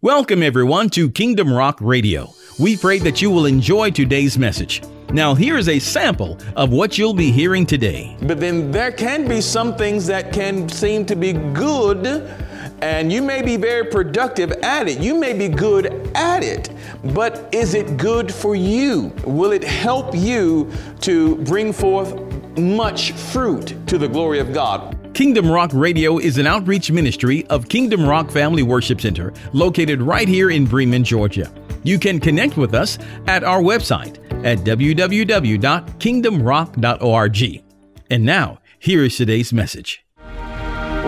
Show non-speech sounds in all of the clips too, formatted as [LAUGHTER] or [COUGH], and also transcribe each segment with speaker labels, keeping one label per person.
Speaker 1: Welcome, everyone, to Kingdom Rock Radio. We pray that you will enjoy today's message. Now, here is a sample of what you'll be hearing today.
Speaker 2: But then there can be some things that can seem to be good, and you may be very productive at it. You may be good at it, but is it good for you? Will it help you to bring forth much fruit to the glory of God?
Speaker 1: Kingdom Rock Radio is an outreach ministry of Kingdom Rock Family Worship Center located right here in Bremen, Georgia. You can connect with us at our website at www.kingdomrock.org. And now, here is today's message.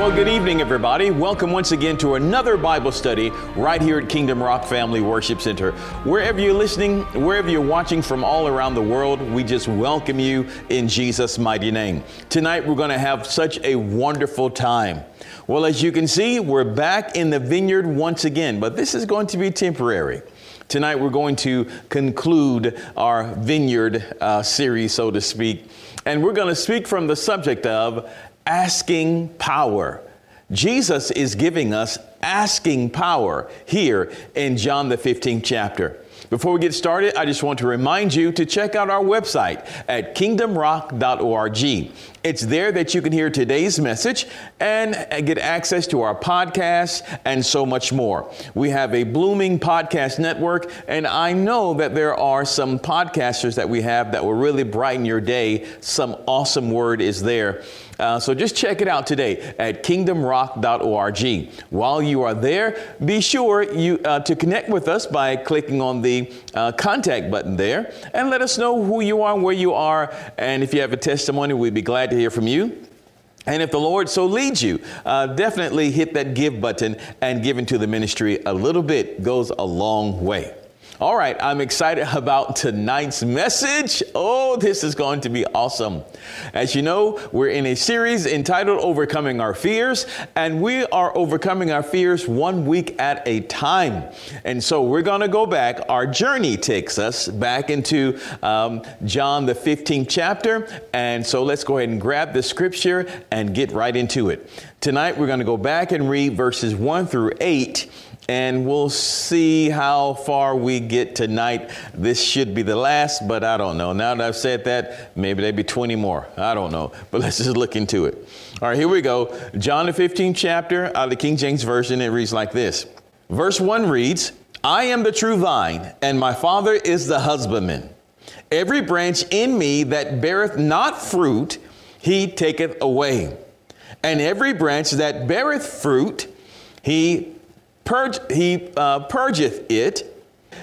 Speaker 2: Well, good evening, everybody. Welcome once again to another Bible study right here at Kingdom Rock Family Worship Center. Wherever you're listening, wherever you're watching from all around the world, we just welcome you in Jesus' mighty name. Tonight, we're going to have such a wonderful time. Well, as you can see, we're back in the vineyard once again, but this is going to be temporary. Tonight, we're going to conclude our vineyard uh, series, so to speak, and we're going to speak from the subject of asking power. Jesus is giving us asking power here in John the 15th chapter. Before we get started, I just want to remind you to check out our website at kingdomrock.org. It's there that you can hear today's message and get access to our podcasts and so much more. We have a blooming podcast network, and I know that there are some podcasters that we have that will really brighten your day. Some awesome word is there. Uh, so just check it out today at kingdomrock.org. While you are there, be sure you uh, to connect with us by clicking on the uh, contact button there and let us know who you are, and where you are, and if you have a testimony, we'd be glad to hear from you. And if the Lord so leads you, uh, definitely hit that give button and give into the ministry. A little bit goes a long way. All right, I'm excited [LAUGHS] about tonight's message. Oh, this is going to be awesome. As you know, we're in a series entitled Overcoming Our Fears, and we are overcoming our fears one week at a time. And so we're going to go back. Our journey takes us back into um, John, the 15th chapter. And so let's go ahead and grab the scripture and get right into it. Tonight, we're going to go back and read verses 1 through 8 and we'll see how far we get tonight. This should be the last, but I don't know. Now that I've said that, maybe there'll be 20 more. I don't know, [LAUGHS] but let's just look into it. All right, here we go. John the 15th chapter of the King James Version, it reads like this. Verse 1 reads, I am the true vine, and my Father is the husbandman. Every branch in me that beareth not fruit, he taketh away. And every branch that beareth fruit, he purge, he uh, purgeth it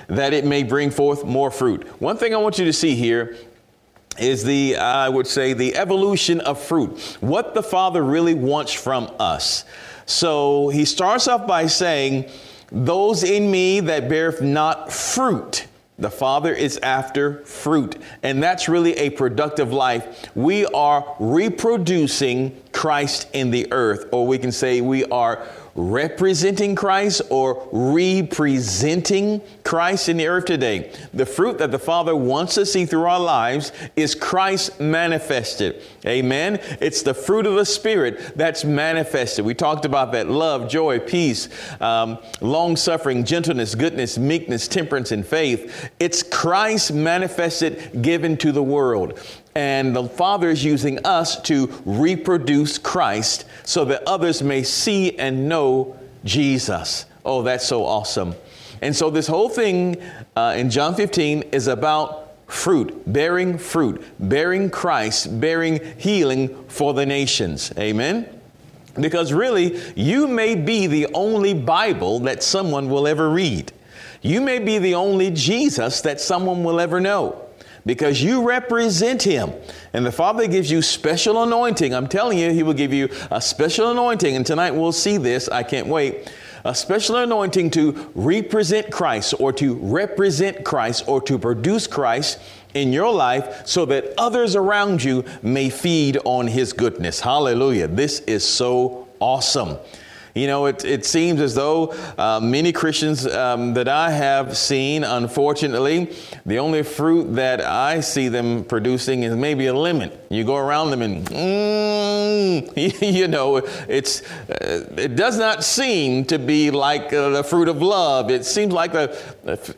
Speaker 2: that it may bring forth more fruit. One thing I want you to see here is the, I would say, the evolution of fruit, what the Father really wants from us. So he starts off by saying, Those in me that beareth not fruit. The Father is after fruit, and that's really a productive life. We are reproducing Christ in the earth, or we can say we are representing Christ or representing Christ in the earth today. The fruit that the Father wants to see through our lives is Christ manifested. Amen. It's the fruit of the Spirit that's manifested. We talked about that love, joy, peace, um, long suffering, gentleness, goodness, meekness, temperance, and faith. It's Christ manifested, given to the world. And the Father is using us to reproduce Christ so that others may see and know Jesus. Oh, that's so awesome. And so this whole thing uh, in John 15 is about fruit, bearing fruit, bearing Christ, bearing healing for the nations. Amen. Because really, you may be the only Bible that someone will ever read. You may be the only Jesus that someone will ever know because you represent him. And the Father gives you special anointing. I'm telling you, he will give you a special anointing. And tonight we'll see this. I can't wait. A special anointing to represent Christ or to represent Christ or to produce Christ in your life so that others around you may feed on his goodness. Hallelujah. This is so awesome. You know, it, it seems as though uh, many Christians um, that I have seen, unfortunately, the only fruit that I see them producing is maybe a lemon. You go around them and, mm, [LAUGHS] you know, it's, uh, it does not seem to be like uh, the fruit of love. It seems like a,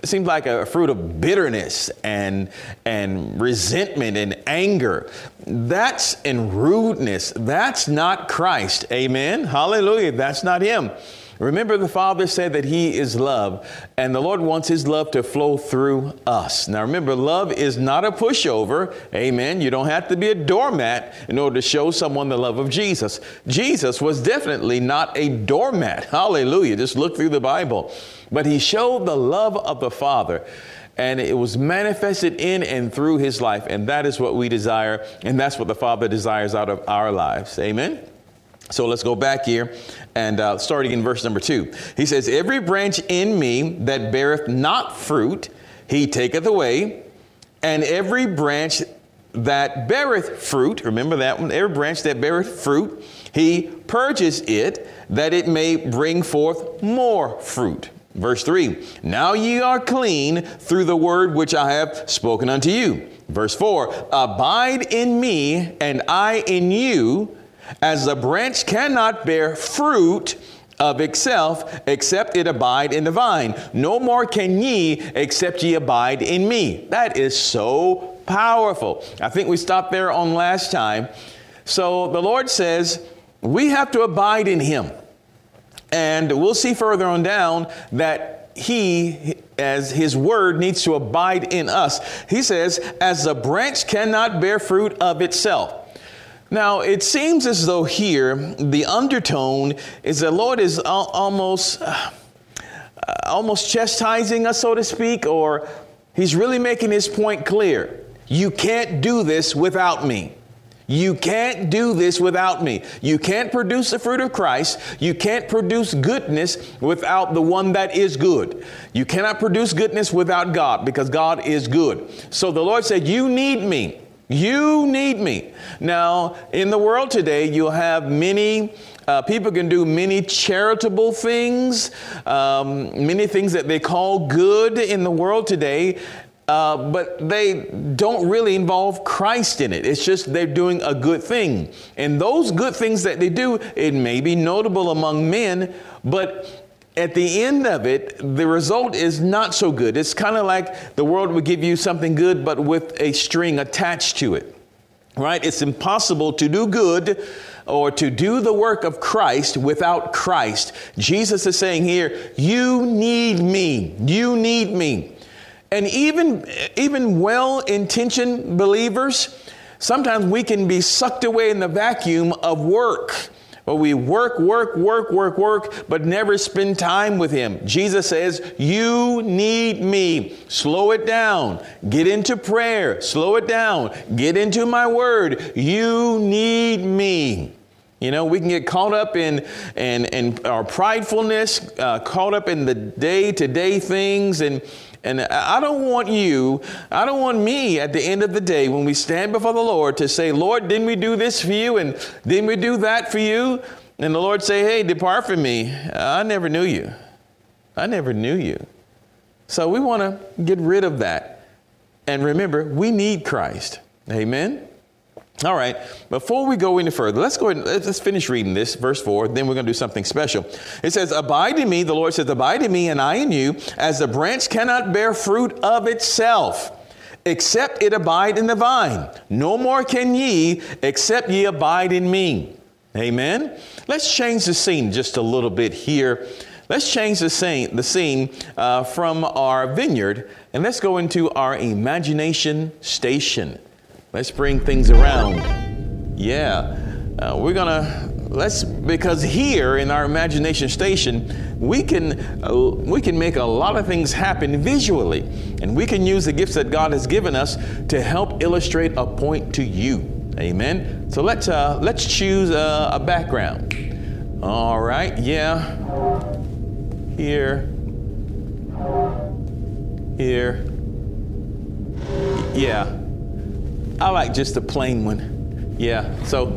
Speaker 2: seems like a fruit of bitterness and, and resentment and anger. That's in rudeness. That's not Christ. Amen. Hallelujah. That's not Him. Remember, the Father said that He is love, and the Lord wants His love to flow through us. Now, remember, love is not a pushover. Amen. You don't have to be a doormat in order to show someone the love of Jesus. Jesus was definitely not a doormat. [LAUGHS] Hallelujah. Just look through the Bible. But He showed the love of the Father and it was manifested in and through his life. And that is what we desire, and that's what the Father desires out of our lives. Amen. So let's go back here and uh, starting in verse number two. He says, Every branch in me that beareth not fruit, he taketh away, and every branch that beareth fruit, remember that one, every branch that beareth fruit, he purges it that it may bring forth more fruit. Verse 3 Now ye are clean through the word which I have spoken unto you. Verse 4 Abide in me, and I in you, as the branch cannot bear fruit of itself except it abide in the vine. No more can ye except ye abide in me. That is so powerful. I think we stopped there on last time. So the Lord says we have to abide in him. And we'll see further on down that he, as his word, needs to abide in us. He says, as the branch cannot bear fruit of itself. Now, it seems as though here the undertone is that Lord is al- almost, uh, almost chastising us, so to speak, or he's really making his point clear. You can't do this without me. You can't do this without me. You can't produce the fruit of Christ. You can't produce goodness without the one that is good. You cannot produce goodness without God because God is good. So the Lord said, You need me. You need me. Now, in the world today, you'll have many uh, people can do many charitable things, um, many things that they call good in the world today. Uh, but they don't really involve Christ in it. It's just they're doing a good thing. And those good things that they do, it may be notable among men, but at the end of it, the result is not so good. It's kind of like the world would give you something good, but with a string attached to it, right? It's impossible to do good or to do the work of Christ without Christ. Jesus is saying here, You need me. You need me. And even, even well intentioned believers, sometimes we can be sucked away in the vacuum of work. Where we work, work, work, work, work, but never spend time with Him. Jesus says, You need me. Slow it down. Get into prayer. Slow it down. Get into my word. You need me. You know, we can get caught up in, in, in our pridefulness, uh, caught up in the day to day things, and and I don't want you, I don't want me at the end of the day when we stand before the Lord to say, Lord, didn't we do this for you? And didn't we do that for you? And the Lord say, hey, depart from me. I never knew you. I never knew you. So we want to get rid of that. And remember, we need Christ. Amen. All right, before we go any further, let's go ahead and let's finish reading this, verse 4, then we're going to do something special. It says, Abide in me, the Lord says, Abide in me, and I in you, as the branch cannot bear fruit of itself, except it abide in the vine. No more can ye, except ye abide in me. Amen. Let's change the scene just a little bit here. Let's change the scene, the scene uh, from our vineyard, and let's go into our imagination station. Let's bring things around. Yeah, uh, we're gonna let's because here in our imagination station we can uh, we can make a lot of things happen visually, and we can use the gifts that God has given us to help illustrate a point to you. Amen. So let's uh, let's choose a, a background. All right. Yeah. Here. Here. Yeah. I like just a plain one. Yeah. So,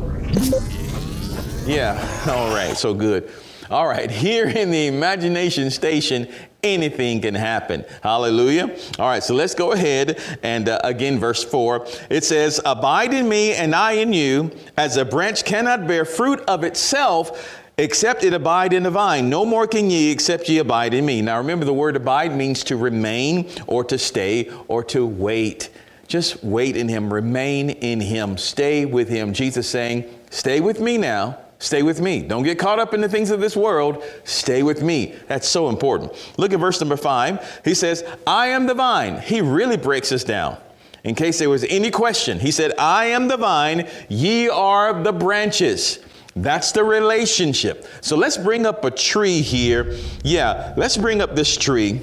Speaker 2: yeah. All right. So good. All right, [LAUGHS] here in the imagination station, anything can happen. Hallelujah. All right, so let's go ahead and uh, again, verse 4. It says, Abide in me and I in you, as a branch cannot bear fruit of itself except it abide in the vine. No more can ye except ye abide in me. Now remember, the word abide means to remain or to stay or to wait. Just wait in him, remain in him, stay with him. Jesus saying, Stay with me now. Stay with me. Don't get caught up in the things of this world. Stay with me. That's so important. Look at verse number five. He says, I am the vine. He really breaks us down. In case there was any question, he said, I am the vine, ye are the branches. That's the relationship. So let's bring up a tree here. Yeah, let's bring up this tree.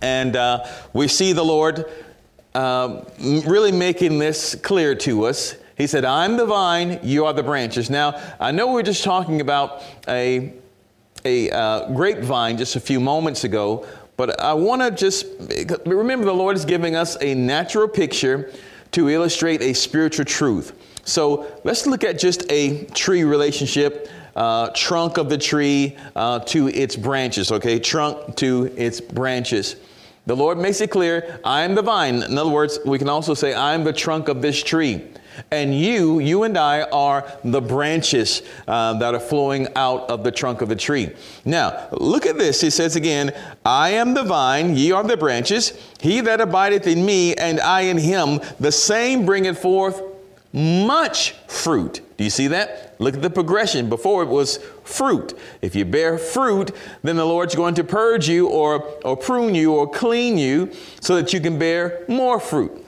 Speaker 2: And uh, we see the Lord uh, really making this clear to us. He said, I'm the vine, you are the branches. Now, I know we are just talking about a, a uh, grapevine just a few moments ago, but I want to just remember the Lord is giving us a natural picture to illustrate a spiritual truth. So let's look at just a tree relationship. Uh, trunk of the tree uh, to its branches, okay? Trunk to its branches. The Lord makes it clear, I am the vine. In other words, we can also say, I am the trunk of this tree. And you, you and I, are the branches uh, that are flowing out of the trunk of the tree. Now, look at this. He says again, I am the vine, ye are the branches. He that abideth in me, and I in him, the same bringeth forth much fruit. Do you see that? Look at the progression. Before it was fruit. If you bear fruit, then the Lord's going to purge you or, or prune you or clean you so that you can bear more fruit.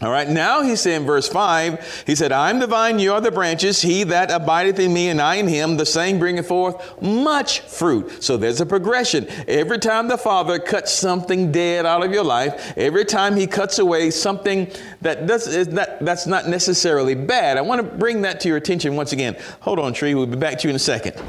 Speaker 2: All right, now he said verse 5, he said, I am the vine, you are the branches. He that abideth in me and I in him, the same bringeth forth much fruit. So there's a progression. Every time the Father cuts something dead out of your life, every time he cuts away something that does, is not, that's not necessarily bad, I want to bring that to your attention once again. Hold on, Tree, we'll be back to you in a second.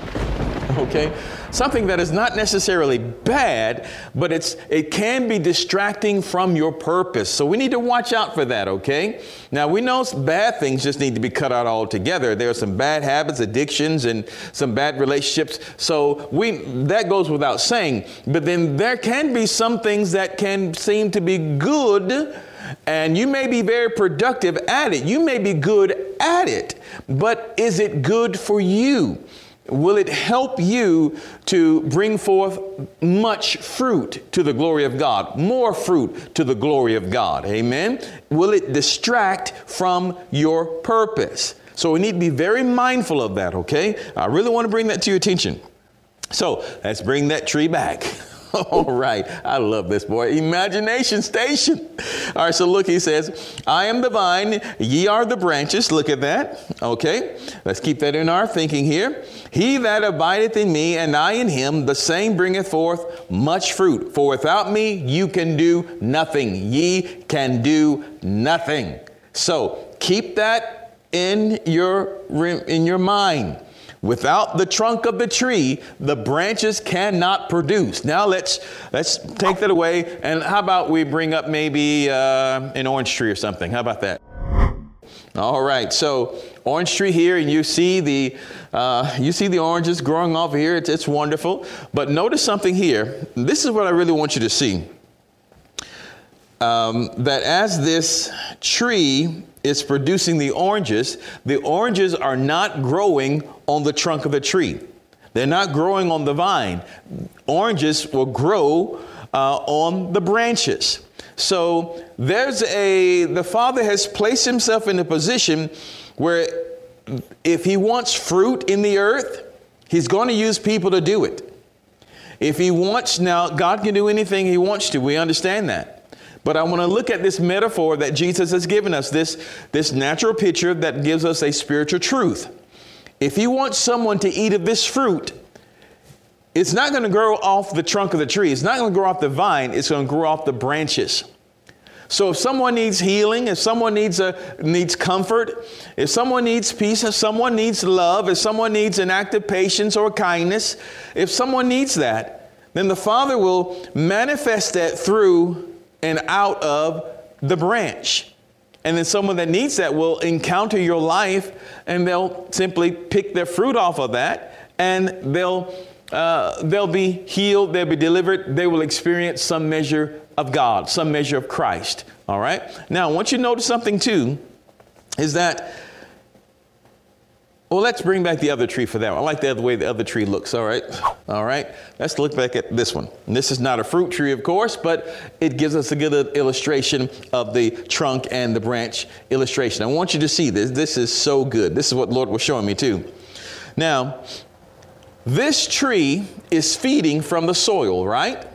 Speaker 2: [LAUGHS] Okay? something that is not necessarily bad, but it's, it can be distracting from your purpose. So we need to watch out for that, okay? Now we know bad things just need to be cut out altogether. There are some bad habits, addictions, and some bad relationships. So we, that goes without saying. But then there can be some things that can seem to be good and you may be very productive at it. You may be good at it, but is it good for you? Will it help you to bring forth much fruit to the glory of God? More fruit to the glory of God. Amen. Will it distract from your purpose? So we need to be very mindful of that, okay? I really want to bring that to your attention. So let's bring that tree back. [LAUGHS] [LAUGHS] All right. I love this boy. Imagination station. All right. So look, he says, I am the vine, ye are the branches. Look at that. Okay. Let's keep that in our thinking here. He that abideth in me and I in him, the same bringeth forth much fruit. For without me, you can do nothing. Ye can do nothing. So keep that in your, in your mind. Without the trunk of the tree, the branches cannot produce. Now let's let's take that away. And how about we bring up maybe uh, an orange tree or something? How about that? All right. So orange tree here, and you see the uh, you see the oranges growing off here. It's, it's wonderful. But notice something here. This is what I really want you to see. Um, that as this tree is producing the oranges, the oranges are not growing on the trunk of the tree. They're not growing on the vine. Oranges will grow uh, on the branches. So there's a, the Father has placed himself in a position where if he wants fruit in the earth, he's going to use people to do it. If he wants, now, God can do anything he wants to. We understand that. But I want to look at this metaphor that Jesus has given us, this, this natural picture that gives us a spiritual truth. If you want someone to eat of this fruit, it's not going to grow off the trunk of the tree. It's not going to grow off the vine. It's going to grow off the branches. So if someone needs healing, if someone needs a needs comfort, if someone needs peace, if someone needs love, if someone needs an act of patience or kindness, if someone needs that, then the Father will manifest that through and out of the branch. And then someone that needs that will encounter your life and they'll simply pick their fruit off of that and they'll uh, they'll be healed, they'll be delivered, they will experience some measure of God, some measure of Christ. All right. Now, I want you to notice something too, is that well, let's bring back the other tree for that. I like the other way the other tree looks. All right. All right. Let's look back at this one. And this is not a fruit tree, of course, but it gives us a good illustration of the trunk and the branch illustration. I want you to see this. This is so good. This is what Lord was showing me too. Now, this tree is feeding from the soil, right?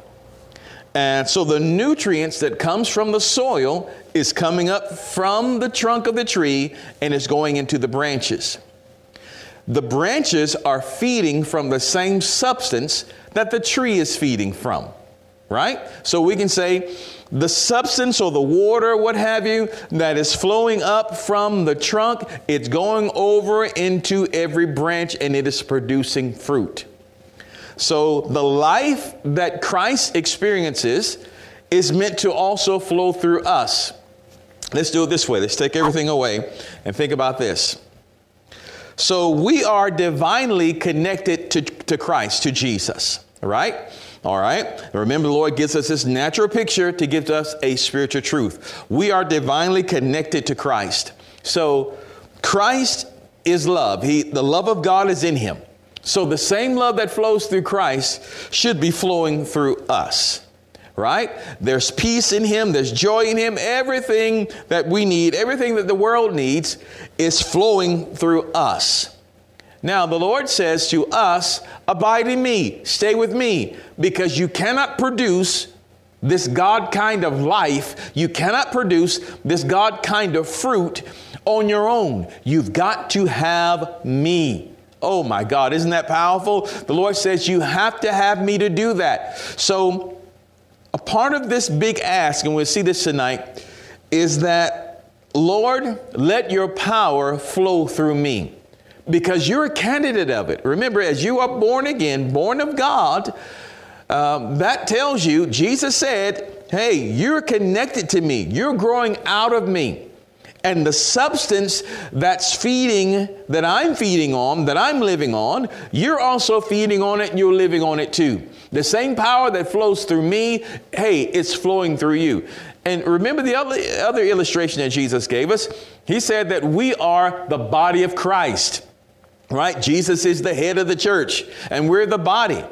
Speaker 2: And so the nutrients that comes from the soil is coming up from the trunk of the tree and is going into the branches. The branches are feeding from the same substance that the tree is feeding from, right? So we can say the substance or the water, what have you, that is flowing up from the trunk, it's going over into every branch and it is producing fruit. So the life that Christ experiences is meant to also flow through us. Let's do it this way. Let's take everything away and think about this. So we are divinely connected to, to Christ, to Jesus, right? All right. Remember, the Lord gives us this natural picture to give us a spiritual truth. We are divinely connected to Christ. So Christ is love. He, the love of God is in him. So the same love that flows through Christ should be flowing through us right? There's peace in Him, there's joy in Him. Everything that we need, everything that the world needs, is flowing through us. Now, the Lord says to us, Abide in me, stay with me, because you cannot produce this God kind of life, you cannot produce this God kind of fruit on your own. You've got to have me. Oh my God, isn't that powerful? The Lord says, You have to have me to do that. So, a part of this big ask, and we'll see this tonight, is that, Lord, let your power flow through me because you're a candidate of it. Remember, as you are born again, born of God, um, that tells you, Jesus said, Hey, you're connected to me, you're growing out of me. And the substance that's feeding, that I'm feeding on, that I'm living on, you're also feeding on it, you're living on it too. The same power that flows through me, hey, it's flowing through you. And remember the other, other illustration that Jesus gave us? He said that we are the body of Christ, right? Jesus is the head of the church, and we're the body.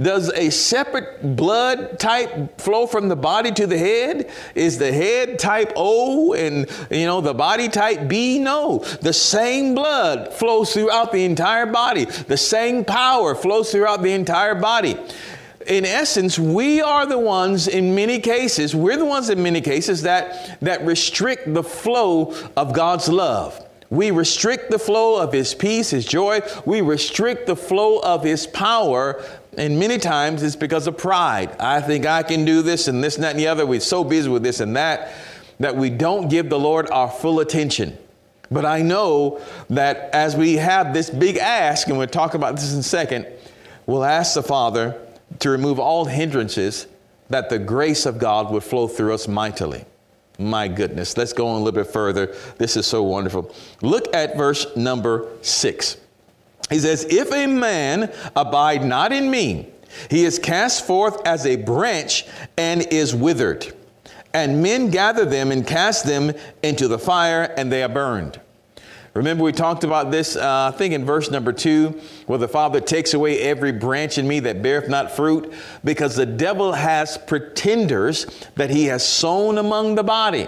Speaker 2: Does a separate blood type flow from the body to the head? Is the head type O and you know the body type B? No. The same blood flows throughout the entire body. The same power flows throughout the entire body in essence, we are the ones in many cases, we're the ones in many cases that, that restrict the flow of God's love. We restrict the flow of His peace, His joy. We restrict the flow of His power. And many times it's because of pride. I think I can do this and this and that and the other. We're so busy with this and that that we don't give the Lord our full attention. But I know that as we have this big ask, and we'll talk about this in a second, we'll ask the Father to remove all hindrances that the grace of God would flow through us mightily. My goodness, let's go on a little bit further. This is so wonderful. Look at verse number six. He says, If a man abide not in me, he is cast forth as a branch and is withered. And men gather them and cast them into the fire, and they are burned. Remember, we talked about this, uh, I think, in verse number two, where the Father takes away every branch in me that beareth not fruit, because the devil has pretenders that he has sown among the body.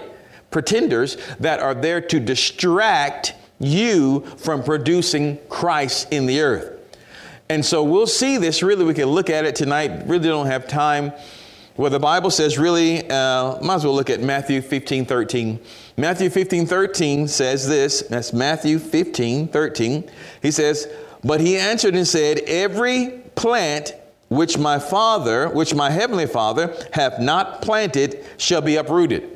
Speaker 2: Pretenders that are there to distract you from producing Christ in the earth. And so we'll see this. Really, we can look at it tonight. Really don't have time. Where the Bible says, really, uh, might as well look at Matthew 15, 13. Matthew 15, 13 says this. That's Matthew 15, 13. He says, But he answered and said, Every plant which my Father, which my heavenly Father hath not planted, shall be uprooted.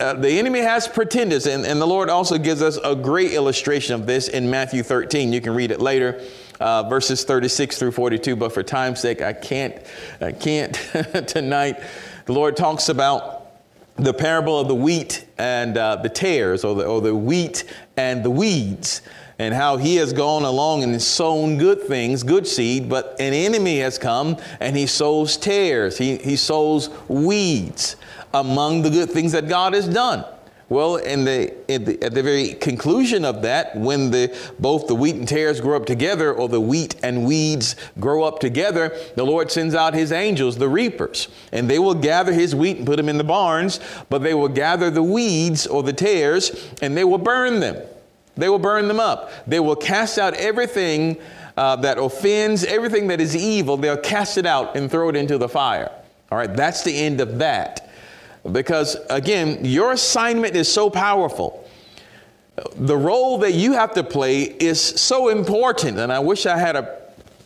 Speaker 2: Uh, the enemy has pretenders, and, and the Lord also gives us a great illustration of this in Matthew 13. You can read it later. Uh, verses 36 through 42, but for time's sake, I can't, I can't [LAUGHS] tonight. The Lord talks about the parable of the wheat and uh, the tares, or the, or the wheat and the weeds. and how he has gone along and sown good things, good seed, but an enemy has come and he sows tares, he, he sows weeds among the good things that God has done. Well, in the, the, at the very conclusion of that, when the, both the wheat and tares grow up together, or the wheat and weeds grow up together, the Lord sends out his angels, the reapers, and they will gather his wheat and put them in the barns, but they will gather the weeds or the tares and they will burn them. They will burn them up. They will cast out everything uh, that offends, everything that is evil, they'll cast it out and throw it into the fire. All right, that's the end of that. Because again, your assignment is so powerful. The role that you have to play is so important, and I wish I had a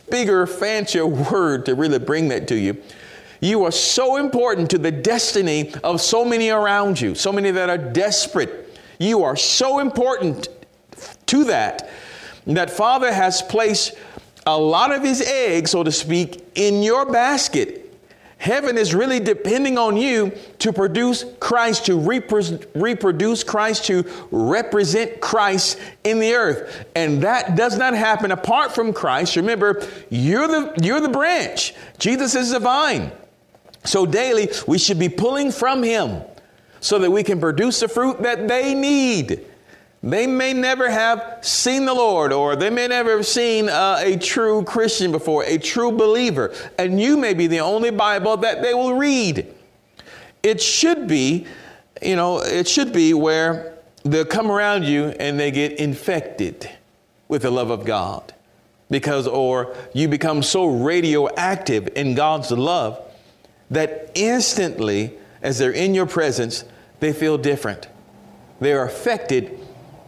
Speaker 2: bigger, fancier [LAUGHS] word to really bring that to you. You are so important to the destiny of so many around you, so many that are desperate. You are so important to that, that Father has placed a lot of his eggs, so to speak, in your basket Heaven is really depending on you to produce Christ, to reproduce Christ, to represent Christ in the earth. And that does not happen apart from Christ. Remember, you're the, you're the branch, Jesus is the vine. So daily, we should be pulling from Him so that we can produce the fruit that they need. They may never have seen the Lord, or they may never have seen uh, a true Christian before, a true believer, and you may be the only Bible that they will read. It should be, you know, it should be where they'll come around you and they get infected with the love of God. Because, or you become so radioactive in God's love that instantly, as they're in your presence, they feel different. They are affected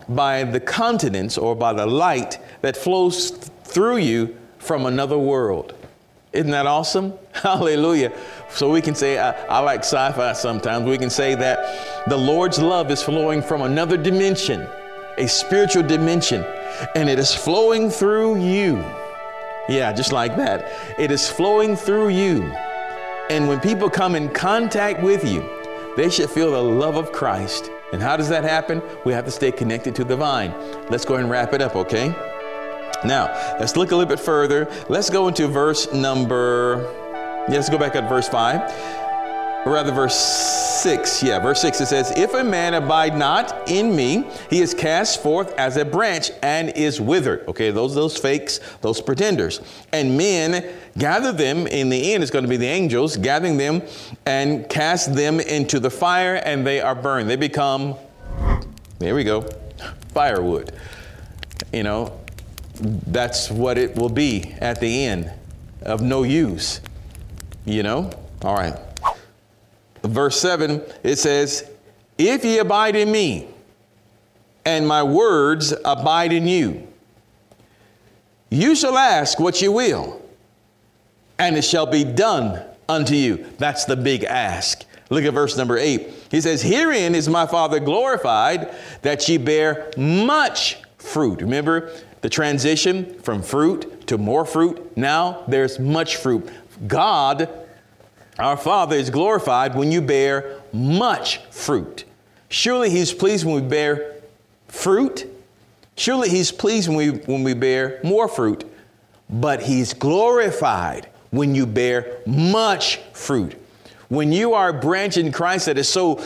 Speaker 2: by the continents or by the light that flows th- through you from another world. Isn't that awesome? [LAUGHS] Hallelujah. So we can say, I, I like sci fi sometimes, we can say that the Lord's love is flowing from another dimension, a spiritual dimension, and it is flowing through you. Yeah, just like that. It is flowing through you. And when people come in contact with you, they should feel the love of Christ and how does that happen? We have to stay connected to the vine. Let's go ahead and wrap it up, okay? Now, let's look a little bit further. Let's go into verse number, yeah, let's go back at verse 5 or rather verse 6. Yeah, verse 6 it says, If a man abide not in me, he is cast forth as a branch and is withered. Okay, those those fakes, those pretenders. And men gather them, in the end, it's going to be the angels, gathering them and cast them into the fire, and they are burned. They become, there we go, firewood. You know, that's what it will be at the end of no use. You know? All right verse 7, it says, If ye abide in me, and my words abide in you, you shall ask what you will, and it shall be done unto you. That's the big ask. Look at verse number 8. He says, Herein is my Father glorified, that ye bear much fruit. Remember the transition from fruit to more fruit? Now there's much fruit. God our Father is glorified when you bear much fruit. Surely He's pleased when we bear fruit. Surely He's pleased when we, when we bear more fruit. But He's glorified when you bear much fruit. When you are a branch in Christ that is so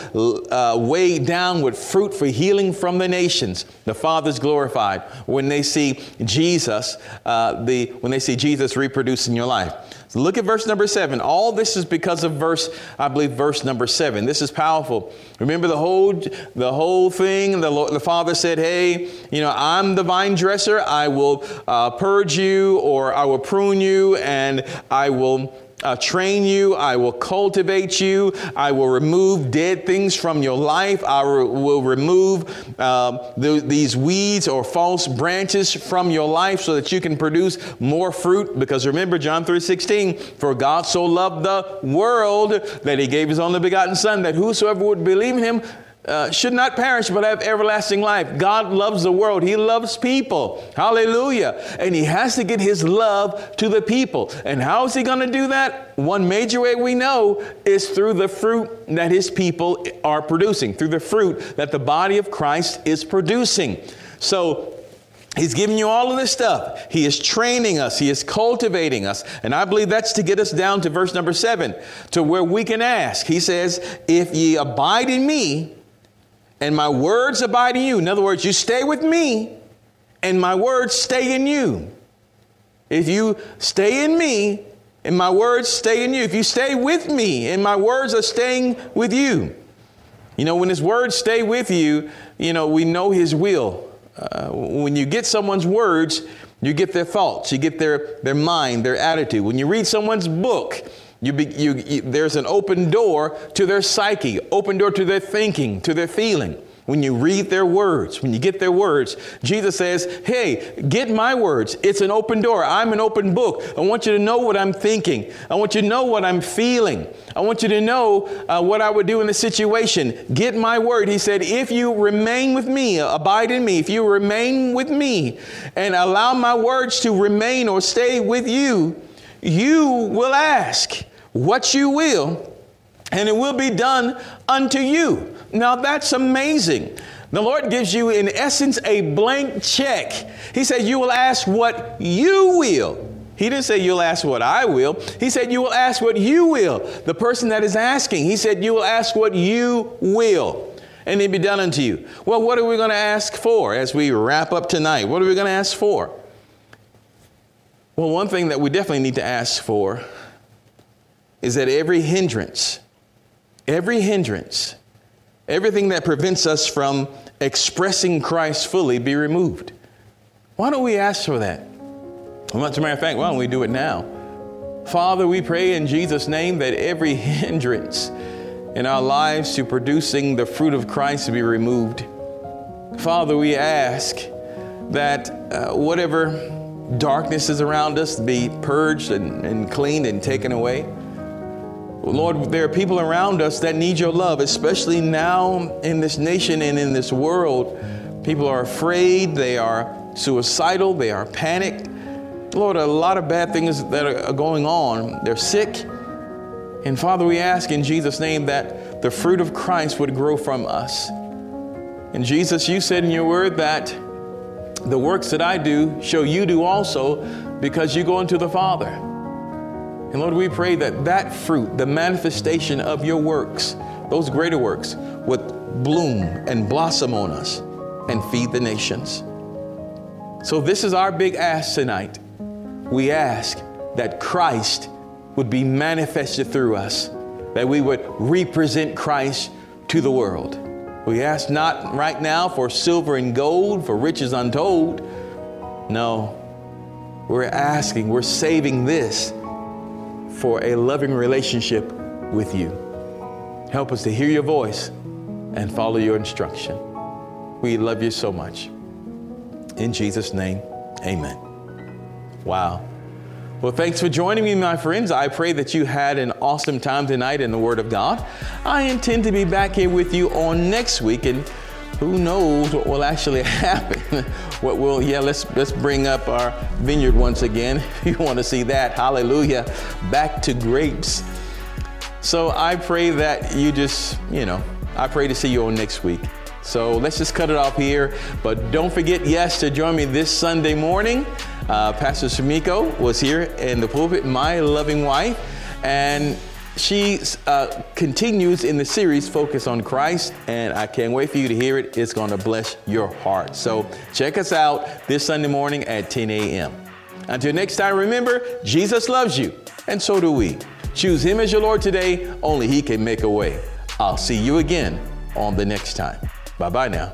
Speaker 2: uh, weighed down with fruit for healing from the nations, the Father's glorified. When they see Jesus, uh, the, when they see Jesus reproduce in your life. So look at verse number seven. All this is because of verse, I believe, verse number seven. This is powerful. Remember the whole, the whole thing. The, the Father said, "Hey, you know, I'm the vine dresser. I will uh, purge you, or I will prune you, and I will." Uh, train you. I will cultivate you. I will remove dead things from your life. I re- will remove uh, the, these weeds or false branches from your life so that you can produce more fruit. Because remember John 3:16, for God so loved the world that he gave his only begotten son that whosoever would believe in him uh, should not perish but have everlasting life. God loves the world. He loves people. Hallelujah. And He has to get His love to the people. And how is He going to do that? One major way we know is through the fruit that His people are producing, through the fruit that the body of Christ is producing. So, He's giving you all of this stuff. He is training us. He is cultivating us. And I believe that's to get us down to verse number seven, to where we can ask. He says, If ye abide in me, and my words abide in you. In other words, you stay with me, and my words stay in you. If you stay in me, and my words stay in you. If you stay with me, and my words are staying with you. You know, when his words stay with you, you know, we know his will. Uh, when you get someone's words, you get their thoughts, you get their, their mind, their attitude. When you read someone's book, you be, you, you, there's an open door to their psyche, open door to their thinking, to their feeling when you read their words, when you get their words, Jesus says, Hey, get my words. It's an open door. I'm an open book. I want you to know what I'm thinking. I want you to know what I'm feeling. I want you to know uh, what I would do in the situation. Get my word. He said, If you remain with me, abide in me, if you remain with me and allow my words to remain or stay with you, you will ask what you will, and it will be done unto you. Now that's amazing. The Lord gives you, in essence, a blank check. He says, You will ask what you will. He didn't say you'll ask what I will. He said you will ask what you will. The person that is asking, he said you will ask what you will, and it be done unto you. Well, what are we going to ask for as we wrap up tonight? What are we going to ask for? Well, one thing that we definitely need to ask for is that every hindrance, every hindrance Everything that prevents us from expressing Christ fully be removed. Why don't we ask for that? Well, as a matter of fact, why don't we do it now? Father, we pray in Jesus' name that every [LAUGHS] hindrance in our lives to producing the fruit of Christ be removed. Father, we ask that uh, whatever darkness is around us be purged and, and cleaned and taken away. Lord, there are people around us that need your love, especially now in this nation and in this world. People are afraid, they are suicidal, they are panicked. Lord, a lot of bad things that are going on. They're sick. And Father, we ask in Jesus' name that the fruit of Christ would grow from us. And Jesus, you said in your word that the works that I do show you do also because you go into the Father. And Lord, we pray that that fruit, the manifestation of your works, those greater works, would bloom and blossom on us and feed the nations. So, this is our big ask tonight. We ask that Christ would be manifested through us, that we would represent Christ to the world. We ask not right now for silver and gold, for riches untold. No, we're asking, we're saving this for a loving relationship with you. Help us to hear your voice and follow your instruction. We love you so much. In Jesus' name, amen. Wow. Well, thanks for joining me, my friends. I pray that you had an awesome time tonight in the Word of God. I intend to be back here with you on next week, and who knows what will actually [LAUGHS] happen. what will, yeah, let's, let's bring up our vineyard once again. [LAUGHS] If you want to see that, hallelujah, back to grapes. So I pray that you just, you know, I pray to see you all next week. So let's just cut it off here. But don't forget, yes, to join me this Sunday morning. Uh, Pastor Sumiko was here in the pulpit, my loving wife. And she uh, continues in the series Focus on Christ, and I can't wait for you to hear it. It's going to bless your heart. So check us out this Sunday morning at 10 a.m. Until next time, remember, Jesus loves you, and so do we. Choose Him as your Lord today, only He can make a way. I'll see you again on the next time. Bye bye now.